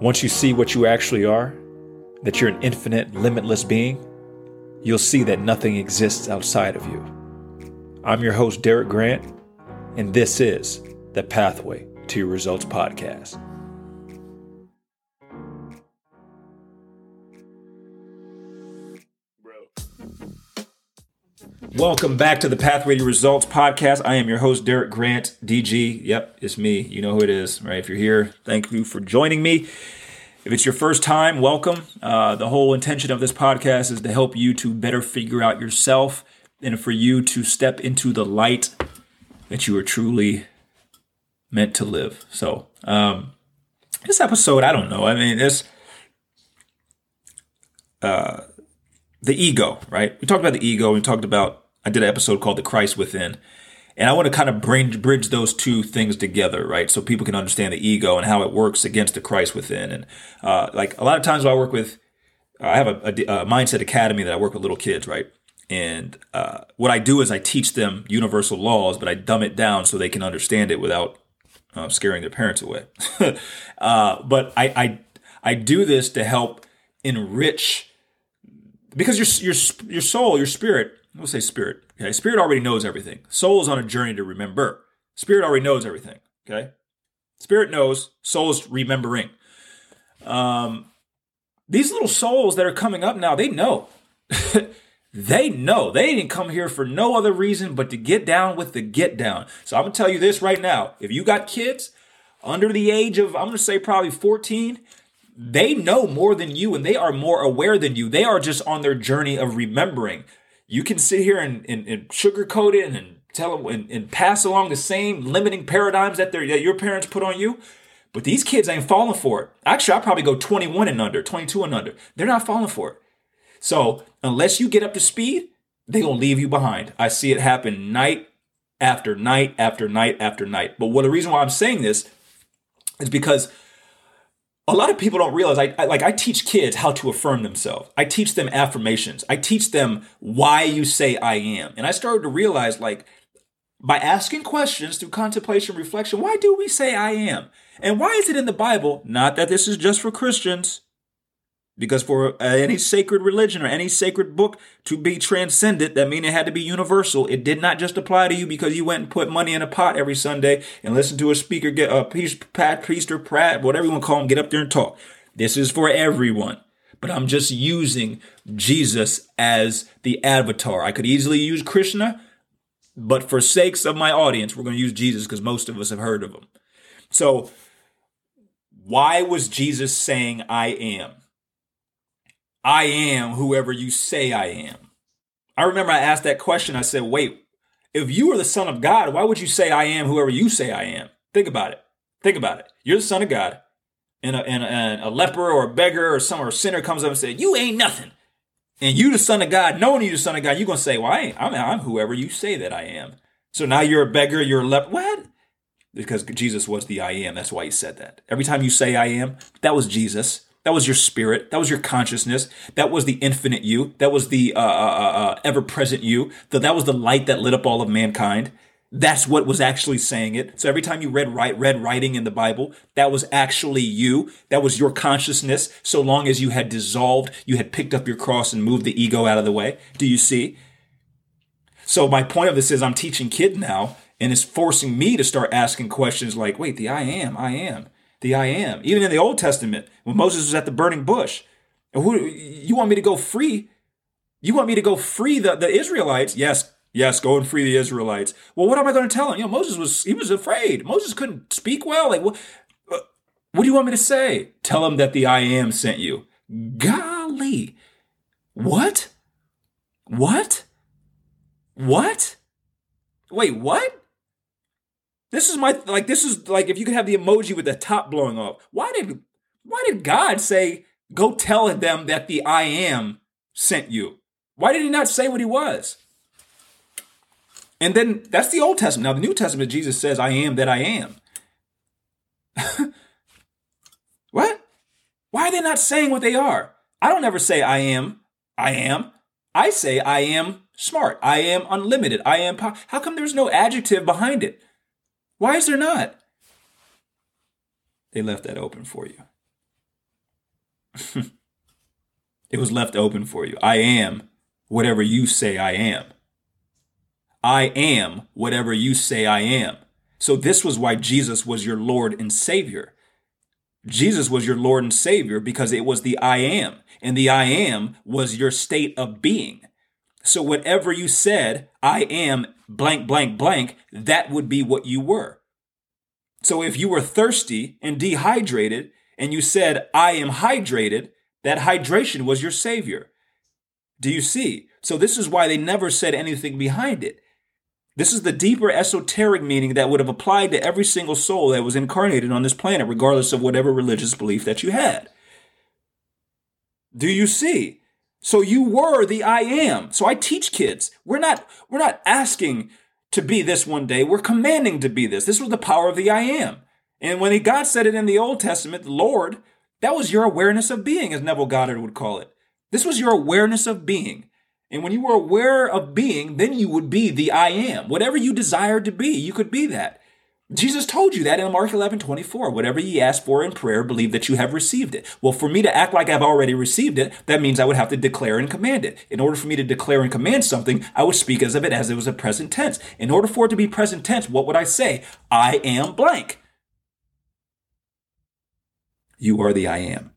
Once you see what you actually are, that you're an infinite, limitless being, you'll see that nothing exists outside of you. I'm your host, Derek Grant, and this is the Pathway to Your Results podcast. Welcome back to the Pathway to Results podcast. I am your host, Derek Grant, DG. Yep, it's me. You know who it is, right? If you're here, thank you for joining me. If it's your first time, welcome. Uh, the whole intention of this podcast is to help you to better figure out yourself and for you to step into the light that you are truly meant to live. So, um, this episode, I don't know. I mean, this, uh, the ego, right? We talked about the ego. We talked about I did an episode called The Christ Within. And I want to kind of bridge those two things together, right? So people can understand the ego and how it works against the Christ within. And uh, like a lot of times I work with, I have a, a, a, mindset academy that I work with little kids, right? And uh, what I do is I teach them universal laws, but I dumb it down so they can understand it without uh, scaring their parents away. Uh, but I, I I do this to help enrich because your your your soul, your spirit we'll say spirit. Okay, spirit already knows everything. Soul is on a journey to remember. Spirit already knows everything. Okay, spirit knows. Soul is remembering. Um, these little souls that are coming up now, they know. they know they didn't come here for no other reason but to get down with the get down. So I'm gonna tell you this right now: if you got kids under the age of, I'm gonna say probably 14, they know more than you and they are more aware than you. They are just on their journey of remembering you can sit here and, and, and sugarcoat it and tell them and, and, pass along the same limiting paradigms that, that your parents put on you. But these kids ain't falling for it. Actually, I'll probably go 21 and under, 22 and under. They're not falling for it. So unless you get up to speed, they're to leave you behind. I see it happen night after night after night after night. But what the reason why I'm saying this is because a lot of people don't realize I, I, like I teach kids how to affirm themselves. I teach them affirmations. I teach them why you say I am. And I started to realize like by asking questions through contemplation reflection, why do we say I am? And why is it in the Bible? Not that this is just for Christians. Because for uh, any sacred religion or any sacred book to be transcendent, that means it had to be universal. It did not just apply to you because you went and put money in a pot every Sunday and listened to a speaker get a priest, priest or prat, whatever you want to call him, get up there and talk. This is for everyone. But I'm just using Jesus as the avatar. I could easily use Krishna, but for sakes of my audience, we're going to use Jesus because most of us have heard of him. So, why was Jesus saying, I am? I am whoever you say I am. I remember I asked that question. I said, wait, if you are the Son of God, why would you say I am whoever you say I am? Think about it. Think about it. You're the Son of God, and a, and a, and a leper or a beggar or some or sinner comes up and says, You ain't nothing. And you, the Son of God, knowing you, the Son of God, you're going to say, Well, I ain't, I'm, I'm whoever you say that I am. So now you're a beggar, you're a leper. What? Because Jesus was the I am. That's why he said that. Every time you say I am, that was Jesus. That was your spirit. That was your consciousness. That was the infinite you. That was the uh, uh, uh, uh ever present you. That that was the light that lit up all of mankind. That's what was actually saying it. So every time you read write, read writing in the Bible, that was actually you. That was your consciousness. So long as you had dissolved, you had picked up your cross and moved the ego out of the way. Do you see? So my point of this is I'm teaching kids now, and it's forcing me to start asking questions like, wait, the I am, I am the I am. Even in the Old Testament, when Moses was at the burning bush, who you want me to go free? You want me to go free the, the Israelites? Yes, yes, go and free the Israelites. Well, what am I going to tell him? You know, Moses was he was afraid. Moses couldn't speak well. Like what? What do you want me to say? Tell him that the I am sent you. Golly, what? What? What? Wait, what? This is my like this is like if you could have the emoji with the top blowing off. Why did why did God say go tell them that the I am sent you? Why did he not say what he was? And then that's the Old Testament. Now the New Testament Jesus says I am that I am. what? Why are they not saying what they are? I don't ever say I am I am. I say I am smart. I am unlimited. I am po- How come there's no adjective behind it? Why is there not? They left that open for you. it was left open for you. I am whatever you say I am. I am whatever you say I am. So this was why Jesus was your Lord and Savior. Jesus was your Lord and Savior because it was the I am, and the I am was your state of being. So whatever you said, I am blank, blank, blank, that would be what you were. So if you were thirsty and dehydrated and you said, I am hydrated, that hydration was your Savior. Do you see? So this is why they never said anything behind it. This is the deeper esoteric meaning that would have applied to every single soul that was incarnated on this planet, regardless of whatever religious belief that you had. Do you see? So you were the I am. So I teach kids. We're not we're not asking to be this one day. We're commanding to be this. This was the power of the I am. And when God said it in the Old Testament, Lord, that was your awareness of being, as Neville Goddard would call it. This was your awareness of being. And when you were aware of being, then you would be the I am. Whatever you desired to be, you could be that. Jesus told you that in Mark 11, 24. Whatever ye ask for in prayer, believe that you have received it. Well, for me to act like I've already received it, that means I would have to declare and command it. In order for me to declare and command something, I would speak as of it as it was a present tense. In order for it to be present tense, what would I say? I am blank. You are the I am.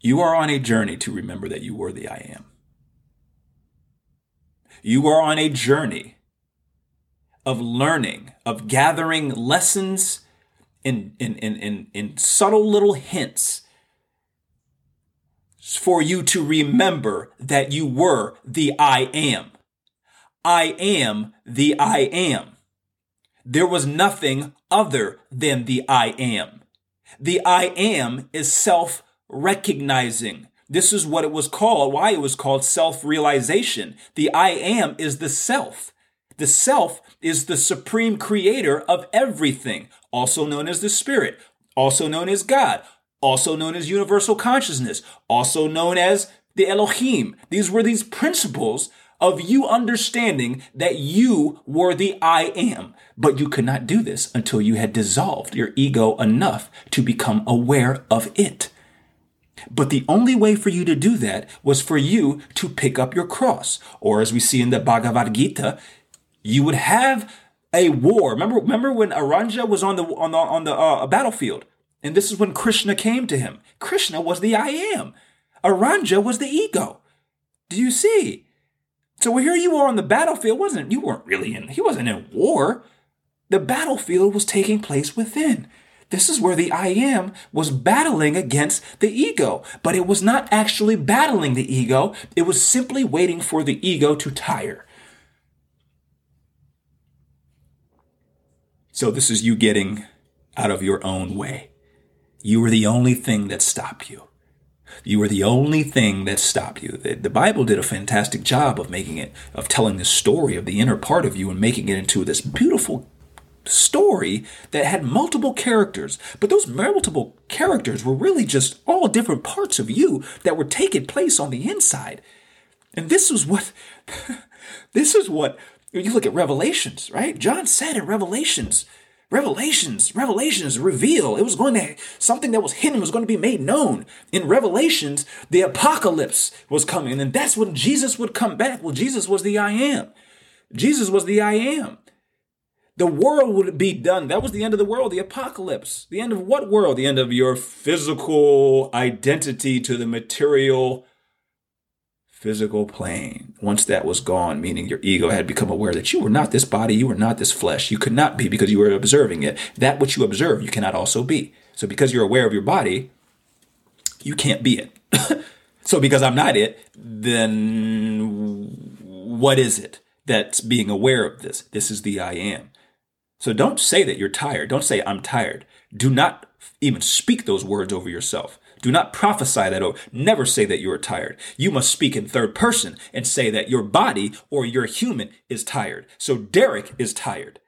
You are on a journey to remember that you were the I am. You are on a journey of learning, of gathering lessons in, in, in, in, in subtle little hints for you to remember that you were the I am. I am the I am. There was nothing other than the I am. The I am is self recognizing. This is what it was called, why it was called self realization. The I am is the self. The self is the supreme creator of everything, also known as the spirit, also known as God, also known as universal consciousness, also known as the Elohim. These were these principles of you understanding that you were the I am. But you could not do this until you had dissolved your ego enough to become aware of it. But the only way for you to do that was for you to pick up your cross. Or as we see in the Bhagavad Gita, you would have a war. Remember, remember when Arjuna was on the on the on the uh, battlefield, and this is when Krishna came to him. Krishna was the I am. Arjuna was the ego. Do you see? So here you are on the battlefield. wasn't You weren't really in. He wasn't in war. The battlefield was taking place within. This is where the I am was battling against the ego, but it was not actually battling the ego. It was simply waiting for the ego to tire. So this is you getting out of your own way. You were the only thing that stopped you. You were the only thing that stopped you. The, the, Bible did a fantastic job of making it, of telling the story of the inner part of you and making it into this beautiful story that had multiple characters, but those multiple characters were really just all different parts of you that were taking place on the inside. And this is what, this is what, you look at Revelations, right? John said in Revelations, Revelations, Revelations reveal it was going to, something that was hidden was going to be made known. In Revelations, the apocalypse was coming, and that's when Jesus would come back. Well, Jesus was the I am. Jesus was the I am. The world would be done. That was the end of the world, the apocalypse. The end of what world? The end of your physical identity to the material physical plane. Once that was gone, meaning your ego had become aware that you were not this body, you were not this flesh. You could not be because you were observing it. That which you observe, you cannot also be. So because you're aware of your body, you can't be it. so because I'm not it, then what is it that's being aware of this? This is the I am. So don't say that you're tired. Don't say, I'm tired. Do not even speak those words over yourself. Do not prophesy that over. Never say that you are tired. You must speak in third person and say that your body or your human is tired. So Derek is tired.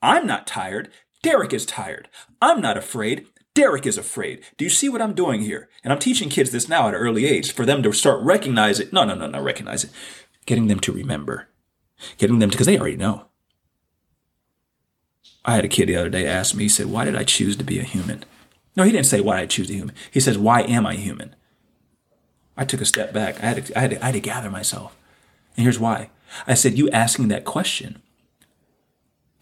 I'm not tired. Derek is tired. I'm not afraid. Derek is afraid. Do you see what I'm doing here? And I'm teaching kids this now at an early age for them to start recognize it. No, no, no, no, recognize it. Getting them to remember. Getting them to, because they already know. I had a kid the other day ask me, he said, Why did I choose to be a human? No, he didn't say why I choose the human. He says, why am I human? I took a step back. I had to, I had to, I had to gather myself. And here's why. I said, you asking that question.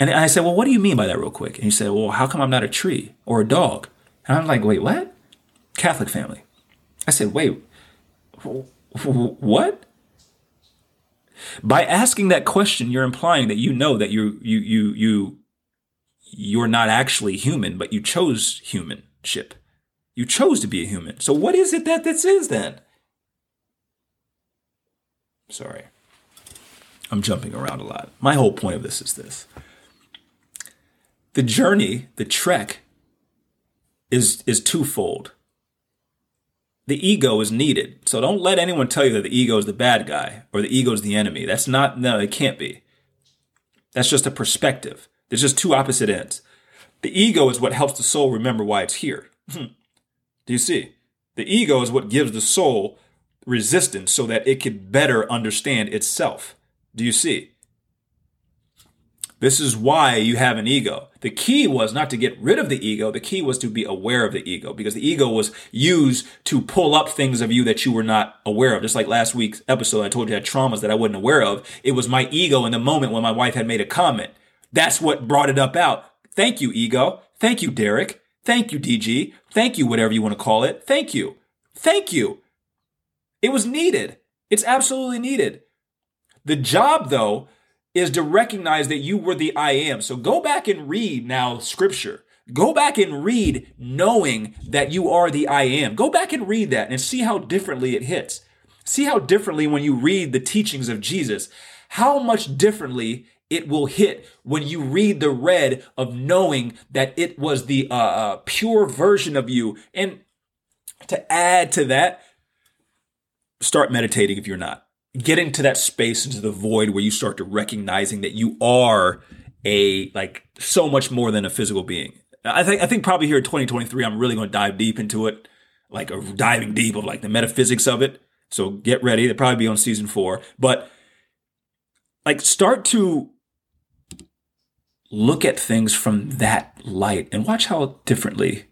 And I said, well, what do you mean by that real quick? And he said, well, how come I'm not a tree or a dog? And I'm like, wait, what? Catholic family. I said, wait, what? By asking that question, you're implying that you know that you you you you you're not actually human, but you chose humanship. You chose to be a human. So what is it that this is then? Sorry. I'm jumping around a lot. My whole point of this is this. The journey, the trek is is twofold. The ego is needed. So don't let anyone tell you that the ego is the bad guy or the ego is the enemy. That's not no, it can't be. That's just a perspective. There's just two opposite ends. The ego is what helps the soul remember why it's here. Hmm. Do you see? The ego is what gives the soul resistance so that it can better understand itself. Do you see? This is why you have an ego. The key was not to get rid of the ego. The key was to be aware of the ego because the ego was used to pull up things of you that you were not aware of. Just like last week's episode, I told you I had traumas that I wasn't aware of. It was my ego in the moment when my wife had made a comment. That's what brought it up out. Thank you, ego. Thank you, Derek. Thank you, DG. Thank you, whatever you want to call it. Thank you. Thank you. It was needed. It's absolutely needed. The job, though, is to recognize that you were the I am. So go back and read now scripture. Go back and read knowing that you are the I am. Go back and read that and see how differently it hits. See how differently when you read the teachings of Jesus, how much differently it will hit when you read the red of knowing that it was the uh, uh, pure version of you. And to add to that, start meditating if you're not get into that space into the void where you start to recognizing that you are a like so much more than a physical being. I think I think probably here in 2023 I'm really going to dive deep into it, like a diving deep of like the metaphysics of it. So get ready. It'll probably be on season four, but like start to look at things from that light and watch how differently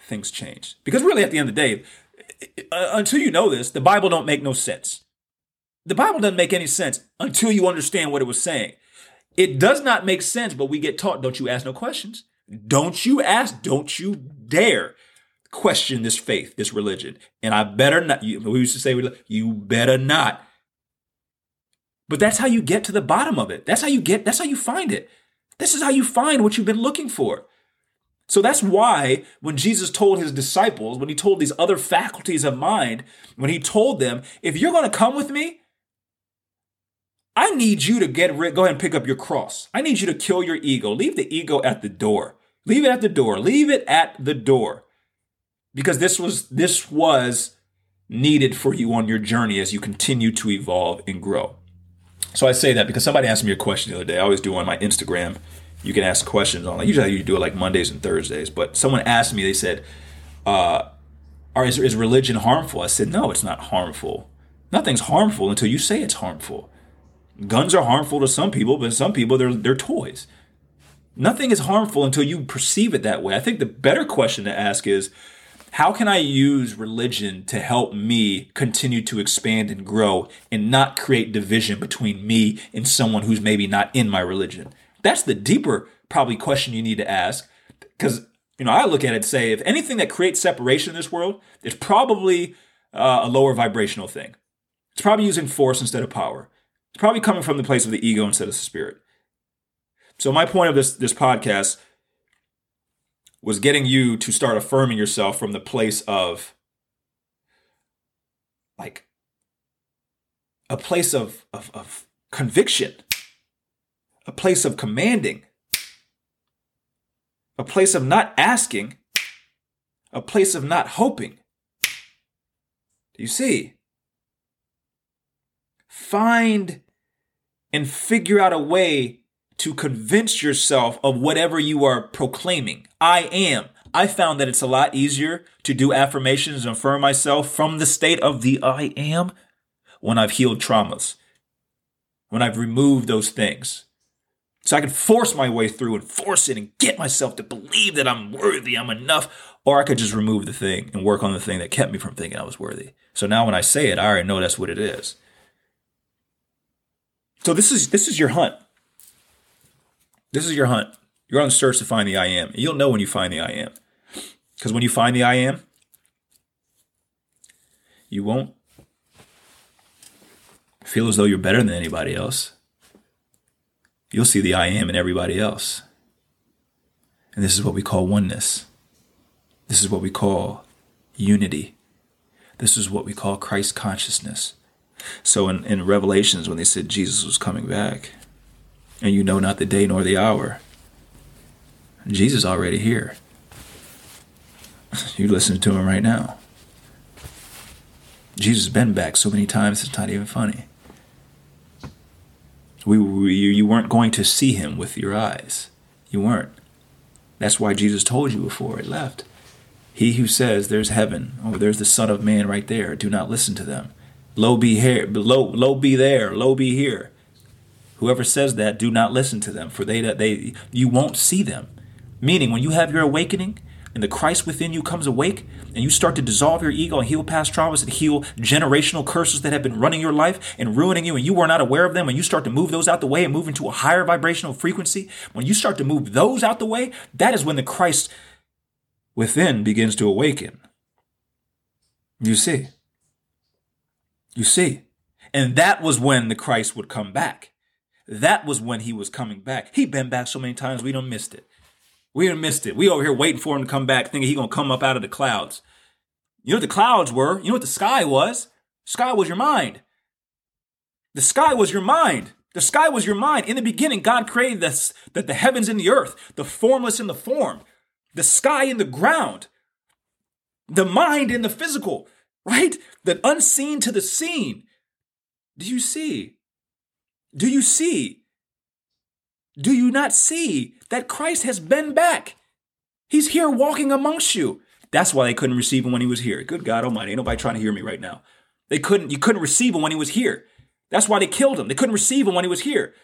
things change. Because really, at the end of the day, uh, until you know this, the Bible don't make no sense. The Bible doesn't make any sense until you understand what it was saying. It does not make sense, but we get taught, don't you ask no questions. Don't you ask, don't you dare question this faith, this religion. And I better not, we used to say, you better not. But that's how you get to the bottom of it. That's how you get, that's how you find it. This is how you find what you've been looking for. So that's why when Jesus told his disciples, when he told these other faculties of mind, when he told them, if you're going to come with me, I need you to get rid, go ahead and pick up your cross. I need you to kill your ego. Leave the ego at the door. Leave it at the door. Leave it at the door. Because this was this was needed for you on your journey as you continue to evolve and grow. So I say that because somebody asked me a question the other day. I always do on my Instagram. You can ask questions on. Like, usually you do it like Mondays and Thursdays. But someone asked me. They said, uh, "Are is, is religion harmful?" I said, "No, it's not harmful. Nothing's harmful until you say it's harmful." Guns are harmful to some people, but some people they're they're toys. Nothing is harmful until you perceive it that way. I think the better question to ask is how can I use religion to help me continue to expand and grow and not create division between me and someone who's maybe not in my religion? That's the deeper probably question you need to ask because you know I look at it and say if anything that creates separation in this world it's probably uh, a lower vibrational thing. It's probably using force instead of power. It's probably coming from the place of the ego instead of the spirit. So my point of this this podcast was getting you to start affirming yourself from the place of like a place of, of, of conviction, a place of commanding, a place of not asking, a place of not hoping. Do you see? Find and figure out a way to convince yourself of whatever you are proclaiming. I am. I found that it's a lot easier to do affirmations and affirm myself from the state of the I am when I've healed traumas, when I've removed those things. So I can force my way through and force it and get myself to believe that I'm worthy, I'm enough. Or I could just remove the thing and work on the thing that kept me from thinking I was worthy. So now when I say it, I already know that's what it is. So this is this is your hunt. This is your hunt. You're on the search to find the I am. You'll know when you find the I am. Because when you find the I am, you won't feel as though you're better than anybody else. You'll see the I am in everybody else. And this is what we call oneness. This is what we call unity. This is what we call Christ consciousness. So in, in Revelations, when they said Jesus was coming back, and you know not the day nor the hour, Jesus already here. You listen to him right now. Jesus has been back so many times it's not even funny. We, we, you weren't going to see him with your eyes. You weren't. That's why Jesus told you before it left. He who says there's heaven, or there's the Son of Man right there, do not listen to them. Lo be here, lo, lo be there, lo be here. Whoever says that, do not listen to them, for they that they you won't see them. Meaning, when you have your awakening, and the Christ within you comes awake, and you start to dissolve your ego and heal past traumas and heal generational curses that have been running your life and ruining you, and you were not aware of them, and you start to move those out the way and move into a higher vibrational frequency, when you start to move those out the way, that is when the Christ within begins to awaken. You see. You see. And that was when the Christ would come back. That was when he was coming back. He been back so many times we don't missed it. We done missed it. We over here waiting for him to come back, thinking he gonna come up out of the clouds. You know what the clouds were? You know what the sky was? Sky was your mind. The sky was your mind. The sky was your mind. In the beginning, God created this, the, the heavens and the earth, the formless and the formed, the sky and the ground, the mind and the physical, right? The unseen to the seen. Do you see? Do you see? Do you not see that Christ has been back? He's here walking amongst you. That's why they couldn't receive him when he was here. Good God Almighty, ain't nobody trying to hear me right now. They couldn't. You couldn't receive him when he was here. That's why they killed him. They couldn't receive him when he was here.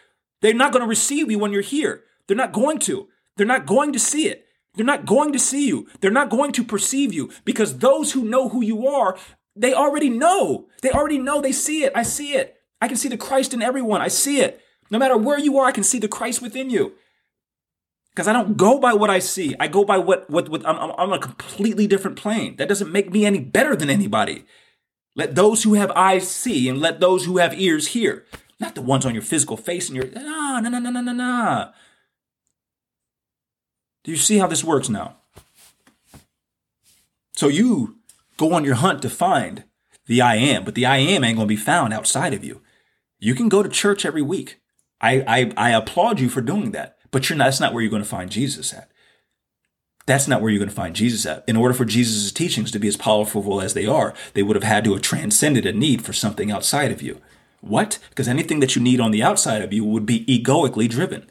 They're not going to receive you when you're here. They're not going to. They're not going to see it. They're not going to see you. They're not going to perceive you because those who know who you are, they already know. They already know. They see it. I see it. I can see the Christ in everyone. I see it. No matter where you are, I can see the Christ within you. Because I don't go by what I see. I go by what, what, what I'm, I'm on a completely different plane. That doesn't make me any better than anybody. Let those who have eyes see and let those who have ears hear. Not the ones on your physical face and your, no, no, no, no, no, no, no. Do you see how this works now? So you go on your hunt to find the I am, but the I am ain't going to be found outside of you. You can go to church every week. I, I, I applaud you for doing that, but you're not, that's not where you're going to find Jesus at. That's not where you're going to find Jesus at. In order for Jesus' teachings to be as powerful as they are, they would have had to have transcended a need for something outside of you. What? Because anything that you need on the outside of you would be egoically driven.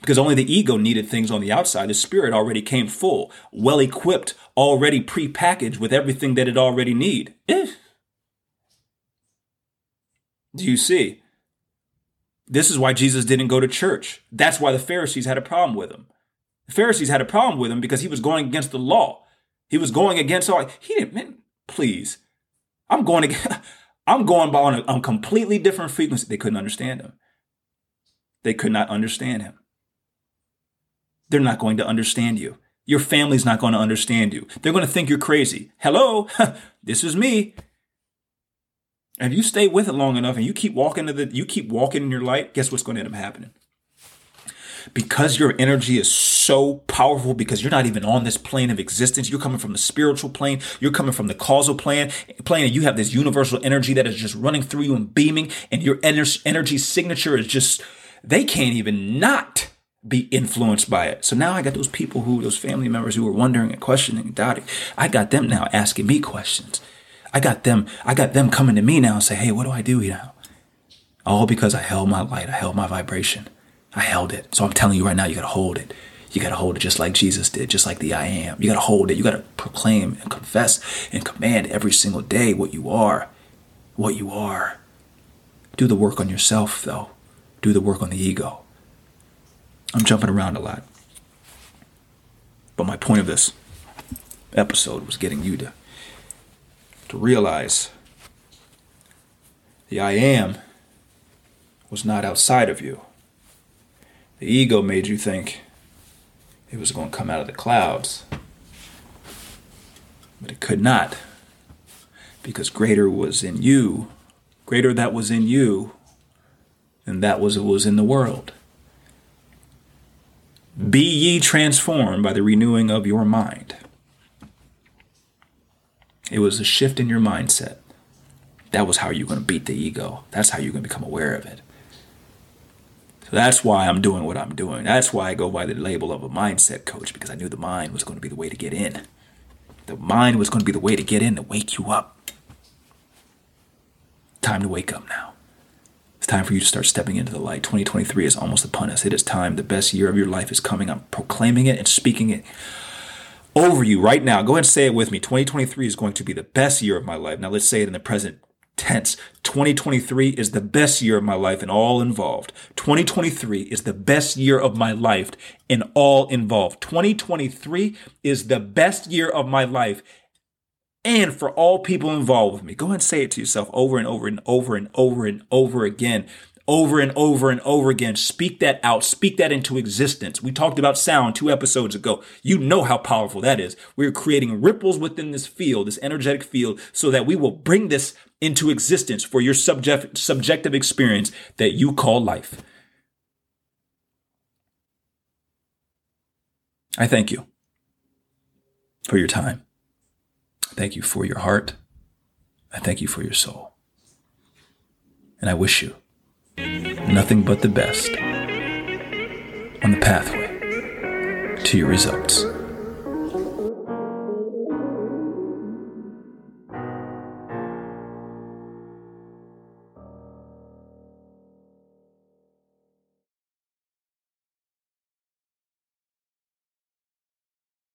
Because only the ego needed things on the outside. The spirit already came full, well equipped, already pre-packaged with everything that it already need. Eh. Do you see? This is why Jesus didn't go to church. That's why the Pharisees had a problem with him. The Pharisees had a problem with him because he was going against the law. He was going against all. He didn't. Man, please, I'm going to. I'm going by on a, on a completely different frequency. They couldn't understand him. They could not understand him. They're not going to understand you. Your family's not going to understand you. They're going to think you're crazy. Hello, this is me. And if you stay with it long enough and you keep walking to the you keep walking in your light, guess what's going to end up happening? Because your energy is so powerful, because you're not even on this plane of existence, you're coming from the spiritual plane, you're coming from the causal plane, plane, and you have this universal energy that is just running through you and beaming, and your energy signature is just they can't even not be influenced by it. So now I got those people who, those family members who were wondering and questioning and doubting. I got them now asking me questions. I got them, I got them coming to me now and say, hey, what do I do now? All because I held my light, I held my vibration. I held it. So I'm telling you right now, you gotta hold it. You gotta hold it just like Jesus did, just like the I am. You gotta hold it. You gotta proclaim and confess and command every single day what you are. What you are. Do the work on yourself, though. Do the work on the ego. I'm jumping around a lot. But my point of this episode was getting you to to realize the I am was not outside of you. The ego made you think it was going to come out of the clouds. But it could not. Because greater was in you, greater that was in you than that was was in the world. Be ye transformed by the renewing of your mind. It was a shift in your mindset. That was how you're going to beat the ego. That's how you're going to become aware of it. So that's why I'm doing what I'm doing. That's why I go by the label of a mindset coach because I knew the mind was going to be the way to get in. The mind was going to be the way to get in to wake you up. Time to wake up now. It's time for you to start stepping into the light. 2023 is almost upon us. It is time. The best year of your life is coming. I'm proclaiming it and speaking it over you right now. Go ahead and say it with me. 2023 is going to be the best year of my life. Now let's say it in the present tense. 2023 is the best year of my life and all involved. 2023 is the best year of my life and all involved. 2023 is the best year of my life and for all people involved with me. Go ahead and say it to yourself over and over and over and over and over again. Over and over and over again. Speak that out. Speak that into existence. We talked about sound two episodes ago. You know how powerful that is. We're creating ripples within this field, this energetic field, so that we will bring this into existence for your subject, subjective experience that you call life. I thank you for your time. Thank you for your heart. I thank you for your soul. And I wish you nothing but the best on the pathway to your results.